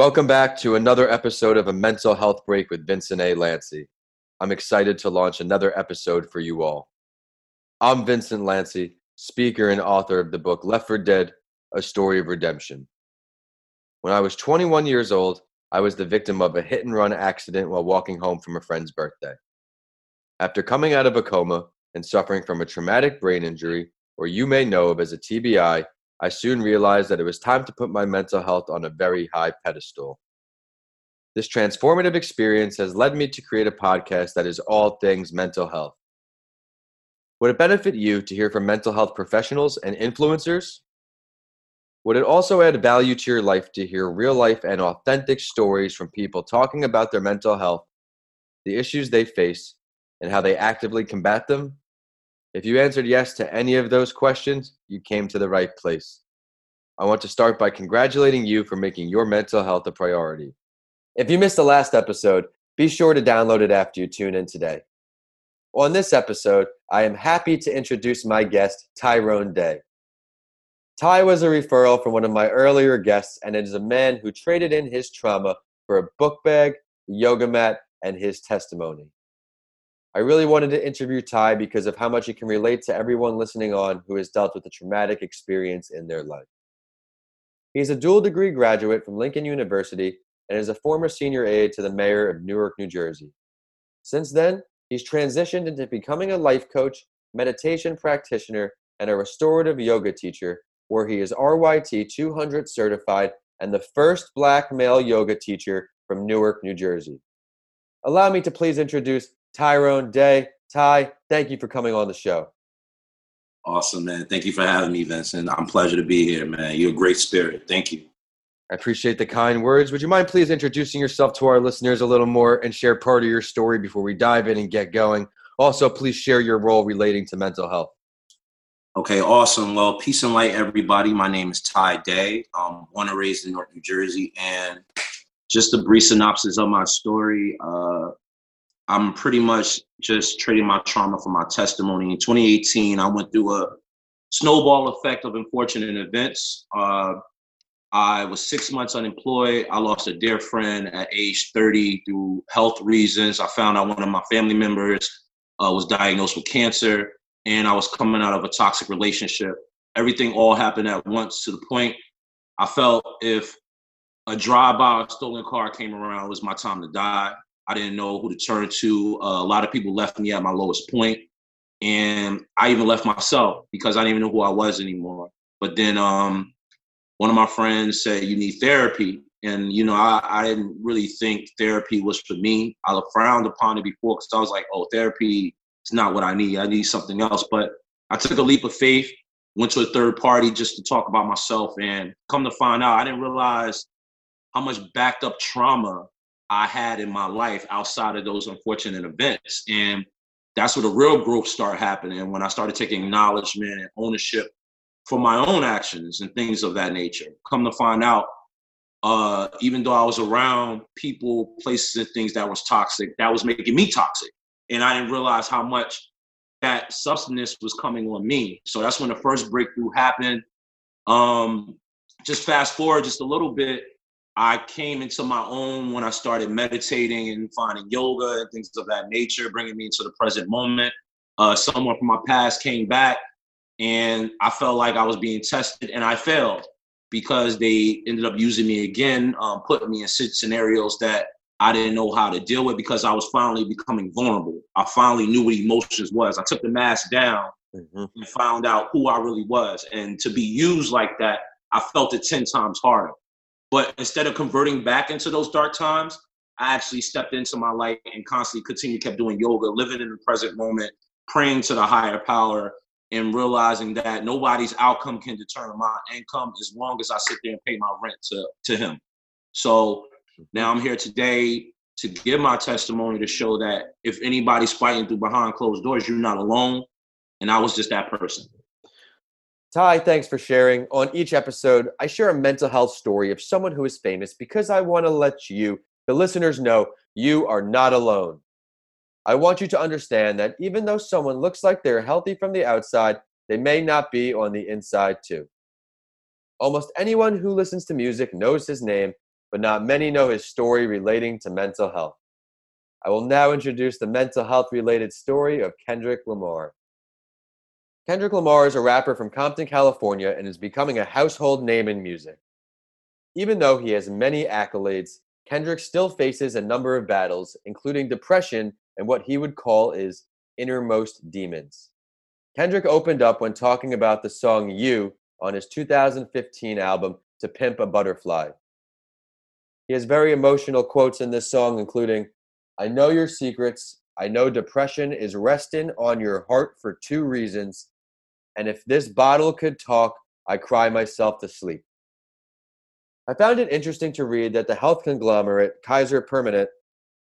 Welcome back to another episode of A Mental Health Break with Vincent A. Lanci. I'm excited to launch another episode for you all. I'm Vincent Lanci, speaker and author of the book Left for Dead A Story of Redemption. When I was 21 years old, I was the victim of a hit and run accident while walking home from a friend's birthday. After coming out of a coma and suffering from a traumatic brain injury, or you may know of as a TBI, I soon realized that it was time to put my mental health on a very high pedestal. This transformative experience has led me to create a podcast that is all things mental health. Would it benefit you to hear from mental health professionals and influencers? Would it also add value to your life to hear real life and authentic stories from people talking about their mental health, the issues they face, and how they actively combat them? If you answered yes to any of those questions, you came to the right place. I want to start by congratulating you for making your mental health a priority. If you missed the last episode, be sure to download it after you tune in today. On this episode, I am happy to introduce my guest, Tyrone Daye. Ty was a referral from one of my earlier guests, and it is a man who traded in his trauma for a book bag, yoga mat, and his testimony. I really wanted to interview Ty because of how much he can relate to everyone listening on who has dealt with a traumatic experience in their life. He is a dual degree graduate from Lincoln University and is a former senior aide to the mayor of Newark, New Jersey. Since then, he's transitioned into becoming a life coach, meditation practitioner, and a restorative yoga teacher, where he is RYT 200 certified and the first black male yoga teacher from Newark, New Jersey. Allow me to please introduce Tyrone Daye. Ty, thank you for coming on the show. Awesome, man. Thank you for having me, Vincent. I'm pleasure to be here, man. You're a great spirit. Thank you. I appreciate the kind words. Would you mind please introducing yourself to our listeners a little more and share part of your story before we dive in and get going? Also, please share your role relating to mental health. Okay, awesome. Well, peace and light, everybody. My name is Ty Daye. I'm born and raised in North New Jersey. And just a brief synopsis of my story. Uh, I'm pretty much just trading my trauma for my testimony. In 2018, I went through a snowball effect of unfortunate events. Uh, I was six months unemployed. I lost a dear friend at age 30 through health reasons. I found out one of my family members uh, was diagnosed with cancer, and I was coming out of a toxic relationship. Everything all happened at once to the point I felt if a drive-by stolen car came around, it was my time to die. I didn't know who to turn to. Uh, a lot of people left me at my lowest point, and I even left myself because I didn't even know who I was anymore. But then um, one of my friends said, "You need therapy," and you know, I, I didn't really think therapy was for me. I frowned upon it before because I was like, "Oh, therapy is not what I need. I need something else." But I took a leap of faith, went to a third party just to talk about myself, and come to find out, I didn't realize how much backed up trauma I had in my life outside of those unfortunate events. And that's where the real growth started happening when I started taking acknowledgement and ownership for my own actions and things of that nature. Come to find out, uh, even though I was around people, places, and things that was toxic, that was making me toxic. And I didn't realize how much that substance was coming on me. So that's when the first breakthrough happened. Um, just fast forward just a little bit, I came into my own when I started meditating and finding yoga and things of that nature, bringing me into the present moment. Uh, someone from my past came back, and I felt like I was being tested, and I failed because they ended up using me again, um, putting me in scenarios that I didn't know how to deal with because I was finally becoming vulnerable. I finally knew what emotions was. I took the mask down mm-hmm. and found out who I really was, and to be used like that, I felt it ten times harder. But instead of converting back into those dark times, I actually stepped into my light and constantly continued, kept doing yoga, living in the present moment, praying to the higher power, and realizing that nobody's outcome can determine my income as long as I sit there and pay my rent to, to him. So now I'm here today to give my testimony to show that if anybody's fighting through behind closed doors, you're not alone. And I was just that person. Ty, thanks for sharing. On each episode, I share a mental health story of someone who is famous because I want to let you, the listeners, know you are not alone. I want you to understand that even though someone looks like they're healthy from the outside, they may not be on the inside too. Almost anyone who listens to music knows his name, but not many know his story relating to mental health. I will now introduce the mental health related story of Kendrick Lamar. Kendrick Lamar is a rapper from Compton, California, and is becoming a household name in music. Even though he has many accolades, Kendrick still faces a number of battles, including depression and what he would call his innermost demons. Kendrick opened up when talking about the song You on his 2015 album To Pimp a Butterfly. He has very emotional quotes in this song, including I know your secrets. I know depression is resting on your heart for two reasons. And if this bottle could talk, I cry myself to sleep. I found it interesting to read that the health conglomerate Kaiser Permanente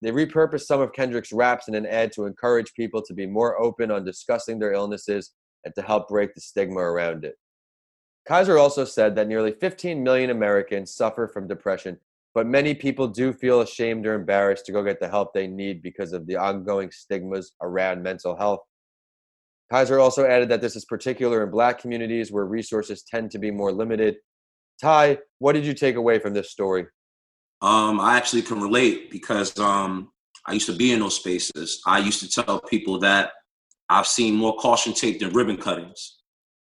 they repurposed some of Kendrick's raps in an ad to encourage people to be more open on discussing their illnesses and to help break the stigma around it. Kaiser also said that nearly 15 million Americans suffer from depression, but many people do feel ashamed or embarrassed to go get the help they need because of the ongoing stigmas around mental health. Kaiser also added that this is particular in black communities where resources tend to be more limited. Ty, what did you take away from this story? Um, I actually can relate because um, I used to be in those spaces. I used to tell people that I've seen more caution tape than ribbon cuttings,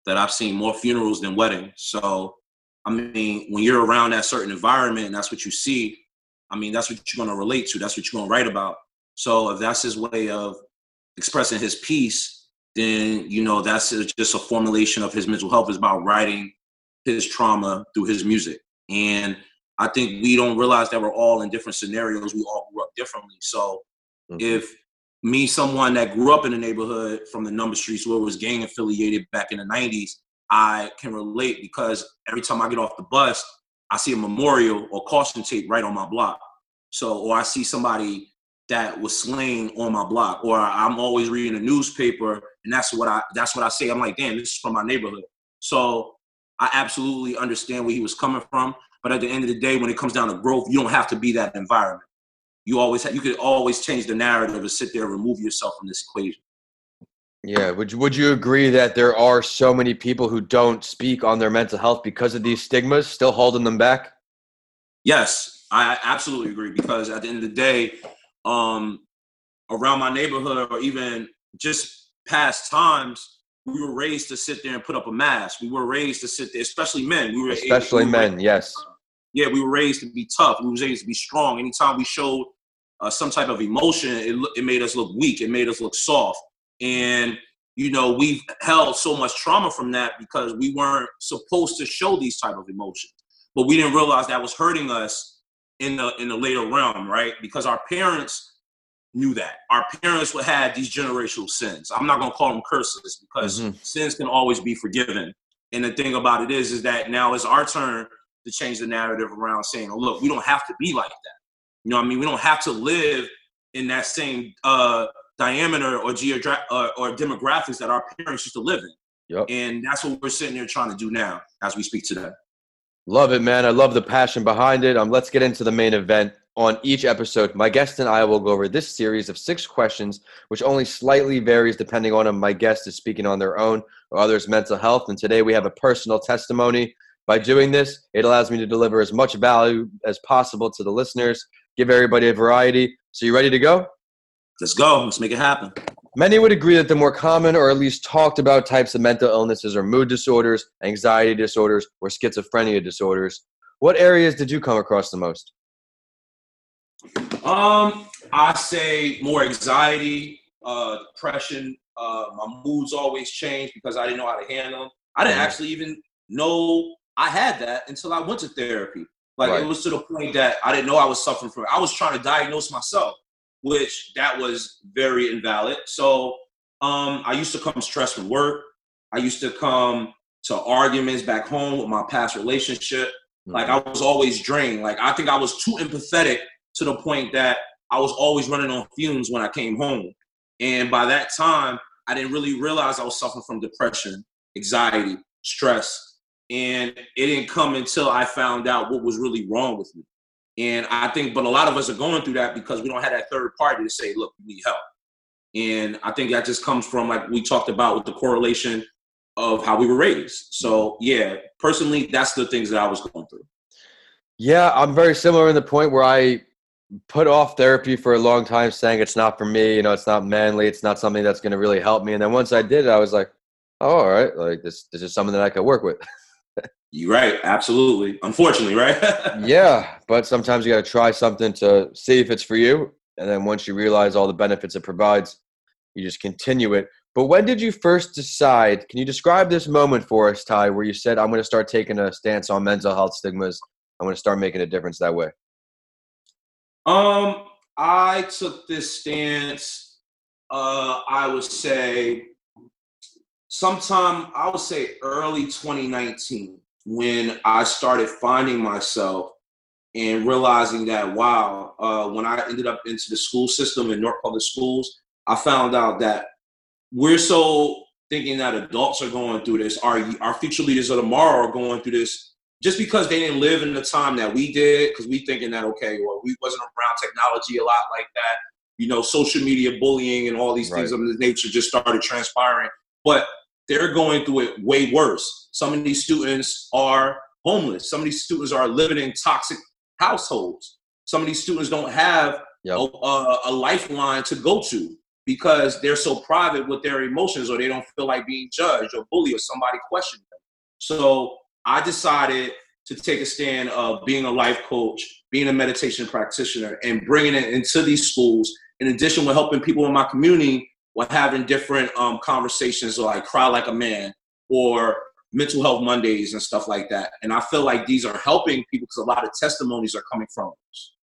that I've seen more funerals than weddings. So, I mean, when you're around that certain environment and that's what you see, I mean, that's what you're going to relate to. That's what you're going to write about. So, if that's his way of expressing his piece, then, you know, that's just a formulation of his mental health is about writing his trauma through his music. And I think we don't realize that we're all in different scenarios. We all grew up differently. So mm-hmm. if me, someone that grew up in the neighborhood from the number streets where it was gang affiliated back in the 90s, I can relate because every time I get off the bus, I see a memorial or caution tape right on my block. So, or I see somebody that was slain on my block, or I'm always reading a newspaper, and that's what I that's what I say. I'm like, damn, this is from my neighborhood. So I absolutely understand where he was coming from. But at the end of the day, when it comes down to growth, you don't have to be that environment. You always have, you could always change the narrative and sit there and remove yourself from this equation. Yeah, would you, would you agree that there are so many people who don't speak on their mental health because of these stigmas, still holding them back? Yes, I absolutely agree. Because at the end of the day, um, around my neighborhood or even just past times, we were raised to sit there and put up a mask. We were raised to sit there, especially men. We were especially we were men. Yes. Yeah, we were raised to be tough. We were raised to be strong. Anytime we showed uh, some type of emotion, it it made us look weak. It made us look soft. And you know, we've held so much trauma from that because we weren't supposed to show these type of emotions, but we didn't realize that was hurting us in the in the later realm, right? Because our parents knew that. Our parents would have these generational sins. I'm not going to call them curses because mm-hmm. sins can always be forgiven. And the thing about it is, is that now it's our turn to change the narrative around saying, oh, look, we don't have to be like that. You know what I mean? We don't have to live in that same uh, diameter or, geogra- or, or demographics that our parents used to live in. Yep. And that's what we're sitting there trying to do now as we speak today. Love it, man. I love the passion behind it. Um, let's get into the main event. On each episode, my guest and I will go over this series of six questions, which only slightly varies depending on if my guest is speaking on their own or others' mental health. And today we have a personal testimony. By doing this, it allows me to deliver as much value as possible to the listeners, give everybody a variety. So, you ready to go? Let's go. Let's make it happen. Many would agree that the more common or at least talked about types of mental illnesses are mood disorders, anxiety disorders, or schizophrenia disorders. What areas did you come across the most? Um, I say more anxiety, uh, depression. Uh, my moods always change because I didn't know how to handle them. I didn't mm-hmm. actually even know I had that until I went to therapy. Like right. it was to the point that I didn't know I was suffering from it. I was trying to diagnose myself, which that was very invalid. So um, I used to come stressed from work. I used to come to arguments back home with my past relationship. Mm-hmm. Like I was always drained. Like I think I was too empathetic to the point that I was always running on fumes when I came home. And by that time, I didn't really realize I was suffering from depression, anxiety, stress. And it didn't come until I found out what was really wrong with me. And I think, but a lot of us are going through that because we don't have that third party to say, look, we need help. And I think that just comes from, like we talked about, with the correlation of how we were raised. So, yeah, personally, that's the things that I was going through. Yeah, I'm very similar in the point where I put off therapy for a long time, saying it's not for me. You know, it's not manly. It's not something that's going to really help me. And then once I did it, I was like, oh, all right, like this, this is something that I could work with. You're right. Absolutely. Unfortunately, right? yeah, but sometimes you got to try something to see if it's for you, and then once you realize all the benefits it provides, you just continue it. But when did you first decide? Can you describe this moment for us, Ty, where you said, "I'm going to start taking a stance on mental health stigmas. I'm going to start making a difference that way"? Um, I took this stance. Uh, I would say sometime I would say early 2019 when I started finding myself and realizing that wow, uh, when I ended up into the school system in Newark Public Schools, I found out that we're so thinking that adults are going through this. Our our future leaders of tomorrow are going through this just because they didn't live in the time that we did. Because we thinking that okay, well, we wasn't around technology a lot like that. You know, social media bullying and all these right. things of this nature just started transpiring. But they're going through it way worse. Some of these students are homeless. Some of these students are living in toxic households. Some of these students don't have yep. a, a, lifeline to go to because they're so private with their emotions or they don't feel like being judged or bullied or somebody questioning them. So I decided to take a stand of being a life coach, being a meditation practitioner, and bringing it into these schools. In addition, with helping people in my community we're having different um, conversations like cry like a man or mental health mondays and stuff like that. And i feel like these are helping people because a lot of testimonies are coming from us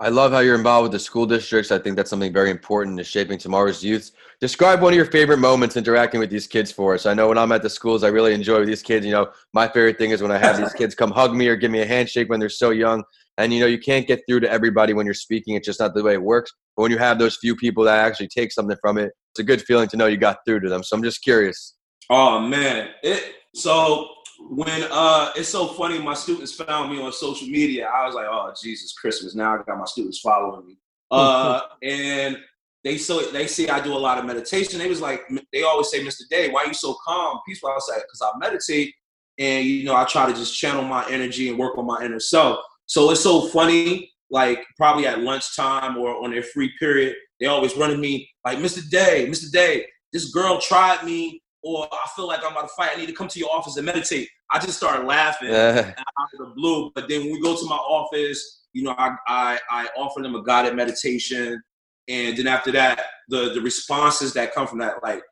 i love how you're involved with the school districts. I think that's something very important in shaping tomorrow's youth. Describe one of your favorite moments interacting with these kids for us. I know when i'm at the schools i really enjoy these kids. You know my favorite thing is when i have these kids come hug me or give me a handshake when they're so young. And you know you can't get through to everybody when you're speaking. It's just not the way it works. But when you have those few people that actually take something from it it's a good feeling to know you got through to them. So I'm just curious. Oh man, it so when uh it's so funny my students found me on social media i was like oh jesus christmas now i got my students following me uh and they so they see i do a lot of meditation they was like they always say mr daye why are you so calm peaceful i was like because i meditate and you know i try to just channel my energy and work on my inner self so it's so funny like probably at lunchtime or on their free period they always running me like, Mr. Daye, Mr. Daye, this girl tried me, or I feel like I'm about to fight. I need to come to your office and meditate. I just started laughing out of the blue. But then when we go to my office, you know, I, I, I offer them a guided meditation. And then after that, the, the responses that come from that, like,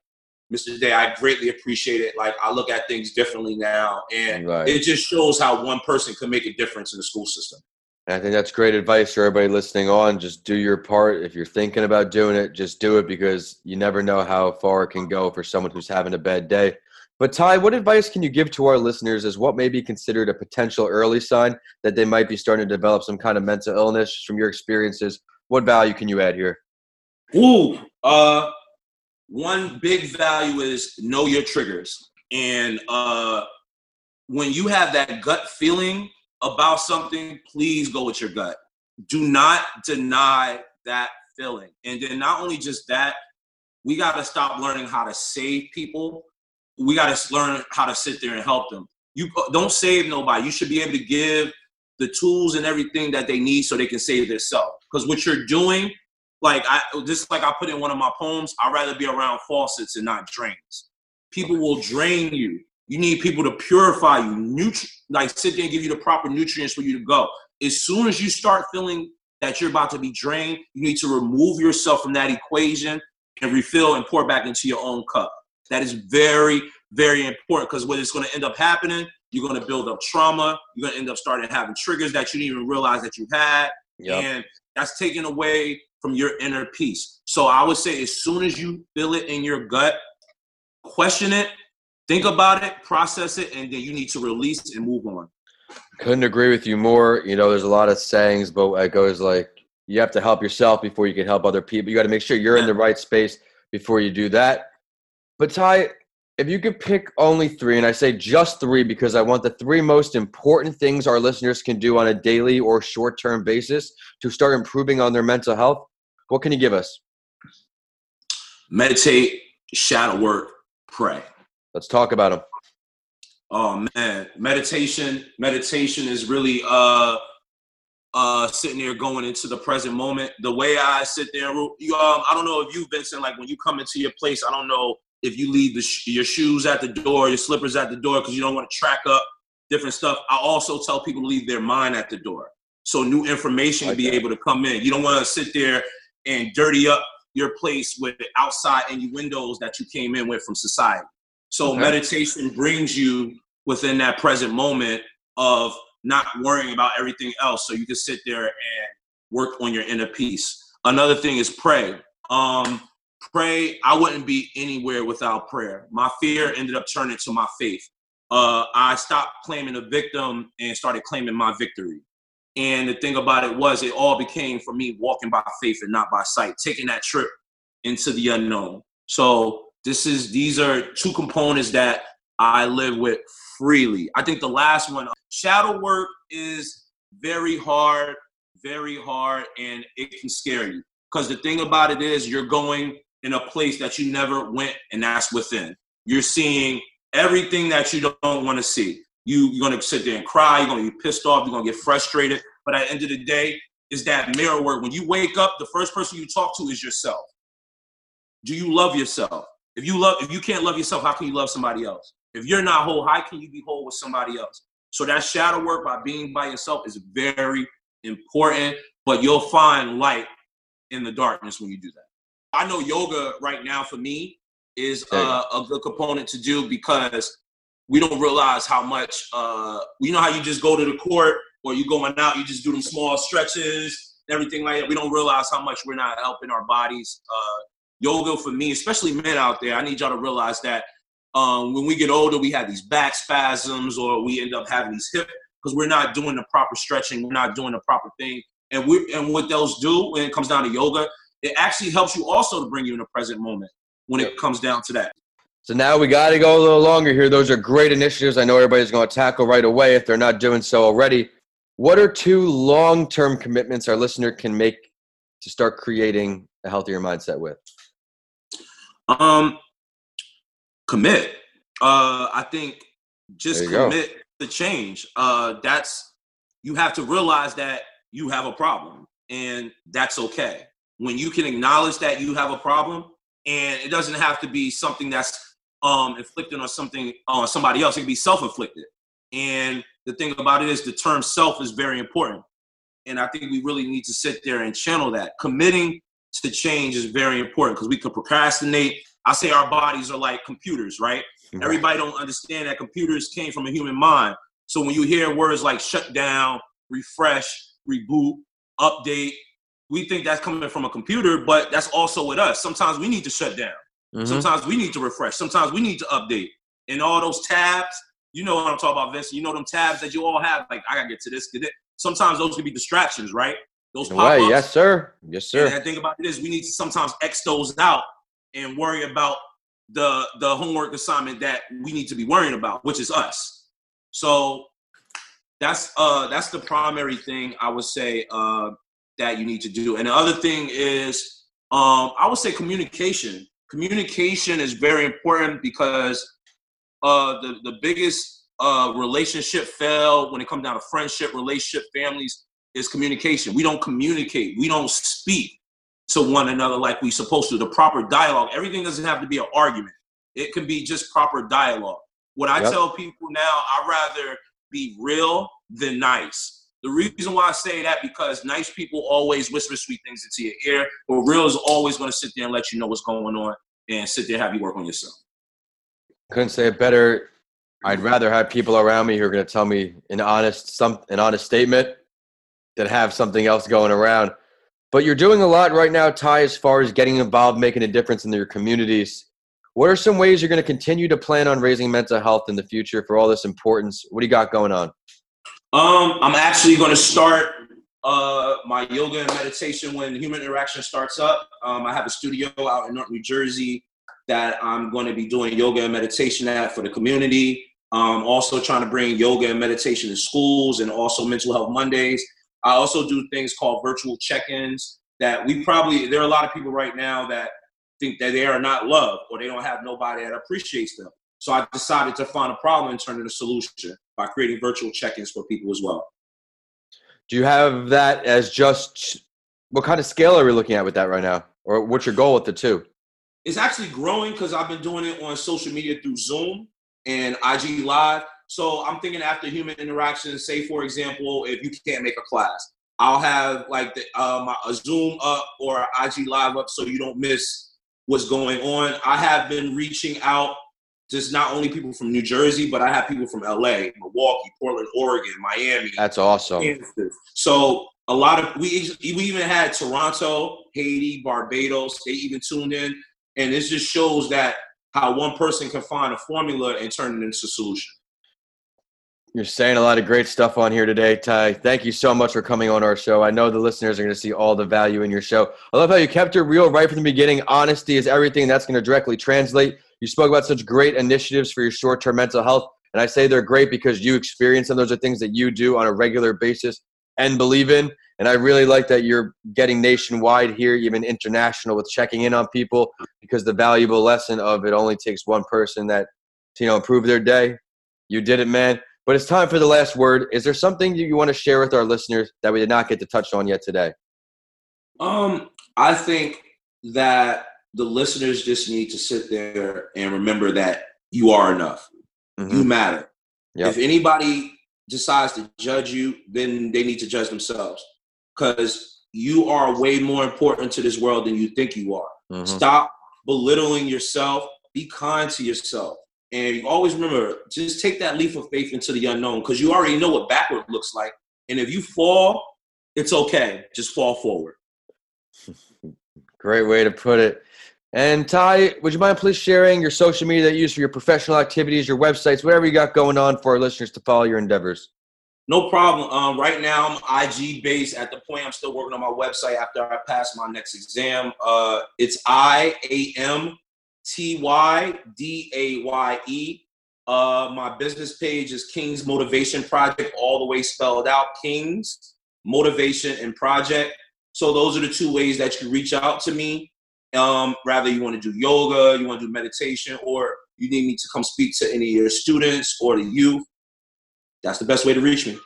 Mr. Daye, I greatly appreciate it. Like, I look at things differently now. And right. it just shows how one person can make a difference in the school system. And I think that's great advice for everybody listening on. Just do your part. If you're thinking about doing it, just do it because you never know how far it can go for someone who's having a bad day. But Ty, what advice can you give to our listeners as what may be considered a potential early sign that they might be starting to develop some kind of mental illness from your experiences? What value can you add here? Ooh, uh, one big value is know your triggers. And uh, when you have that gut feeling about something, please go with your gut. Do not deny that feeling. And then not only just that, we got to stop learning how to save people. We got to learn how to sit there and help them. You don't save nobody. You should be able to give the tools and everything that they need so they can save themselves. Because what you're doing, like I just like I put in one of my poems, I'd rather be around faucets and not drains. People will drain you. You need people to purify you, nutri- like sit there and give you the proper nutrients for you to go. As soon as you start feeling that you're about to be drained, you need to remove yourself from that equation and refill and pour back into your own cup. That is very, very important because what is going to end up happening, you're going to build up trauma. You're going to end up starting having triggers that you didn't even realize that you had. Yep. And that's taken away from your inner peace. So I would say as soon as you feel it in your gut, question it, think about it, process it, and then you need to release and move on. Couldn't agree with you more. You know, there's a lot of sayings, but it goes like you have to help yourself before you can help other people. You got to make sure you're in the right space before you do that. But Ty, if you could pick only three, and I say just three because I want the three most important things our listeners can do on a daily or short term basis to start improving on their mental health, what can you give us? Meditate, shadow work, pray. Let's talk about them. Oh man, meditation. Meditation is really uh uh, sitting there going into the present moment. The way I sit there, you, um, I don't know if you've been saying like when you come into your place, I don't know if you leave sh- your shoes at the door, your slippers at the door because you don't want to track up different stuff. I also tell people to leave their mind at the door so new information okay. be able to come in. You don't want to sit there and dirty up your place with outside any windows that you came in with from society. So okay. meditation brings you within that present moment of not worrying about everything else. So you can sit there and work on your inner peace. Another thing is pray. Um, pray. I wouldn't be anywhere without prayer. My fear ended up turning to my faith. Uh, I stopped claiming a victim and started claiming my victory. And the thing about it was, it all became for me walking by faith and not by sight, taking that trip into the unknown. So this is these are two components that I live with freely. I think the last one, shadow work, is very hard, very hard, and it can scare you. Because the thing about it is, you're going in a place that you never went, and that's within. You're seeing everything that you don't want to see. You, you're gonna sit there and cry. You're gonna be pissed off. You're gonna get frustrated. But at the end of the day, is that mirror work. When you wake up, the first person you talk to is yourself. Do you love yourself? If you love, if you can't love yourself, how can you love somebody else? If you're not whole, how can you be whole with somebody else? So that shadow work by being by yourself is very important, but you'll find light in the darkness when you do that. I know yoga right now for me is uh, a good component to do because we don't realize how much uh, you know how you just go to the court or you going out, you just do them small stretches, everything like that. We don't realize how much we're not helping our bodies. Uh, yoga for me, especially men out there, I need y'all to realize that um, when we get older, we have these back spasms or we end up having these hip because we're not doing the proper stretching, we're not doing the proper thing. And we and what those do when it comes down to yoga, it actually helps you also to bring you in the present moment when it comes down to that. So now we got to go a little longer here. Those are great initiatives. I know everybody's going to tackle right away if they're not doing so already. What are two long term commitments our listener can make to start creating a healthier mindset with? Um, commit. Uh, I think just commit go. to change. Uh, that's you have to realize that you have a problem, and that's okay. When you can acknowledge that you have a problem, and it doesn't have to be something that's um, inflicted on something on somebody else. It can be self-inflicted. And the thing about it is the term self is very important. And I think we really need to sit there and channel that. Committing to change is very important because we can procrastinate. I say our bodies are like computers, right? Mm-hmm. Everybody don't understand that computers came from a human mind. So when you hear words like shut down, refresh, reboot, update, we think that's coming from a computer, but that's also with us. Sometimes we need to shut down. Mm-hmm. Sometimes we need to refresh. Sometimes we need to update. And all those tabs, you know what I'm talking about, Vince. You know them tabs that you all have. Like I gotta get to this. Get it. Sometimes those can be distractions, right? Those pop ups. Yes, sir. Yes, sir. And the thing about it is, we need to sometimes X those out and worry about the the homework assignment that we need to be worrying about, which is us. So that's uh that's the primary thing I would say uh that you need to do. And the other thing is um I would say communication communication is very important because uh, the, the biggest uh, relationship fail when it comes down to friendship, relationship, families is communication. We don't communicate. We don't speak to one another like we supposed to. The proper dialogue. Everything doesn't have to be an argument. It can be just proper dialogue. What I yep. tell people now, I'd rather be real than nice. The reason why I say that because nice people always whisper sweet things into your ear, but real is always going to sit there and let you know what's going on and sit there have you work on yourself. Couldn't say it better. I'd rather have people around me who are going to tell me an honest some an honest statement than have something else going around. But you're doing a lot right now, Ty, as far as getting involved, making a difference in your communities. What are some ways you're going to continue to plan on raising mental health in the future for all this importance? What do you got going on? Um, I'm actually going to start uh, my yoga and meditation when human interaction starts up. Um, I have a studio out in North New Jersey that I'm going to be doing yoga and meditation at for the community. Um, also trying to bring yoga and meditation to schools and also mental health Mondays. I also do things called virtual check-ins that we probably there are a lot of people right now that think that they are not loved or they don't have nobody that appreciates them. So I decided to find a problem and turn it into a solution by creating virtual check-ins for people as well. Do you have that as just what kind of scale are we looking at with that right now? Or what's your goal with the two? It's actually growing because I've been doing it on social media through Zoom and IG Live. So I'm thinking after human interaction, say for example, if you can't make a class, I'll have like the, um, a Zoom up or IG Live up so you don't miss what's going on. I have been reaching out just not only people from New Jersey, but I have people from LA, Milwaukee, Portland, Oregon, Miami. That's awesome. Kansas. So a lot of we we even had Toronto, Haiti, Barbados. They even tuned in, and this just shows that how one person can find a formula and turn it into a solution. You're saying a lot of great stuff on here today, Ty. Thank you so much for coming on our show. I know the listeners are going to see all the value in your show. I love how you kept it real right from the beginning. Honesty is everything. That's going to directly translate. You spoke about such great initiatives for your short term mental health. And I say they're great because you experience them. Those are things that you do on a regular basis and believe in. And I really like that you're getting nationwide here, even international, with checking in on people because the valuable lesson of it only takes one person that to you know improve their day. You did it, man. But it's time for the last word. Is there something you want to share with our listeners that we did not get to touch on yet today? Um, I think that the listeners just need to sit there and remember that you are enough. Mm-hmm. You matter. Yep. If anybody decides to judge you, then they need to judge themselves because you are way more important to this world than you think you are. Mm-hmm. Stop belittling yourself. Be kind to yourself. And always remember, just take that leap of faith into the unknown because you already know what backward looks like. And if you fall, it's okay. Just fall forward. Great way to put it. And Ty, would you mind please sharing your social media that you use for your professional activities, your websites, whatever you got going on for our listeners to follow your endeavors? No problem. Um, right now, I'm IG based. At the point, I'm still working on my website after I pass my next exam. Uh, it's I A M T Y D A Y E. Uh, my business page is King's Motivation Project, all the way spelled out King's Motivation and Project. So those are the two ways that you reach out to me. Um, rather you want to do yoga, you want to do meditation, or you need me to come speak to any of your students or the youth. That's the best way to reach me.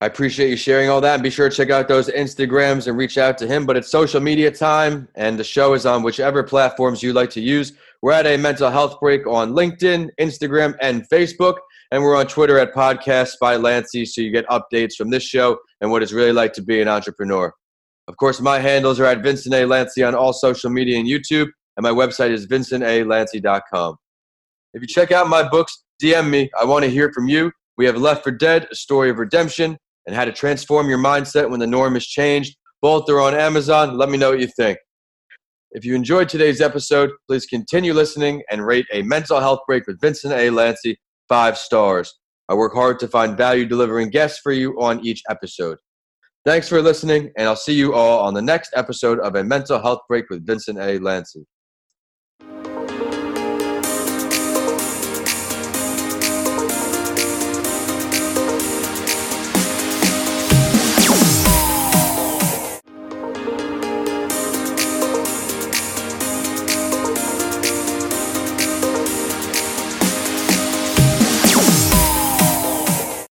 I appreciate you sharing all that. And be sure to check out those Instagrams and reach out to him. But it's social media time, and the show is on whichever platforms you like to use. We're at a mental health break on LinkedIn, Instagram, and Facebook. And we're on Twitter at Podcast by Lanci, so you get updates from this show and what it's really like to be an entrepreneur. Of course, my handles are at Vincent A. Lanci on all social media and YouTube, and my website is vincentalanci.com. If you check out my books, DM me. I want to hear from you. We have Left for Dead, A Story of Redemption, and How to Transform Your Mindset When the Norm is Changed. Both are on Amazon. Let me know what you think. If you enjoyed today's episode, please continue listening and rate a mental health break with Vincent A. Lanci five stars. I work hard to find value delivering guests for you on each episode. Thanks for listening, and I'll see you all on the next episode of A Mental Health Break with Vincent A. Lanci.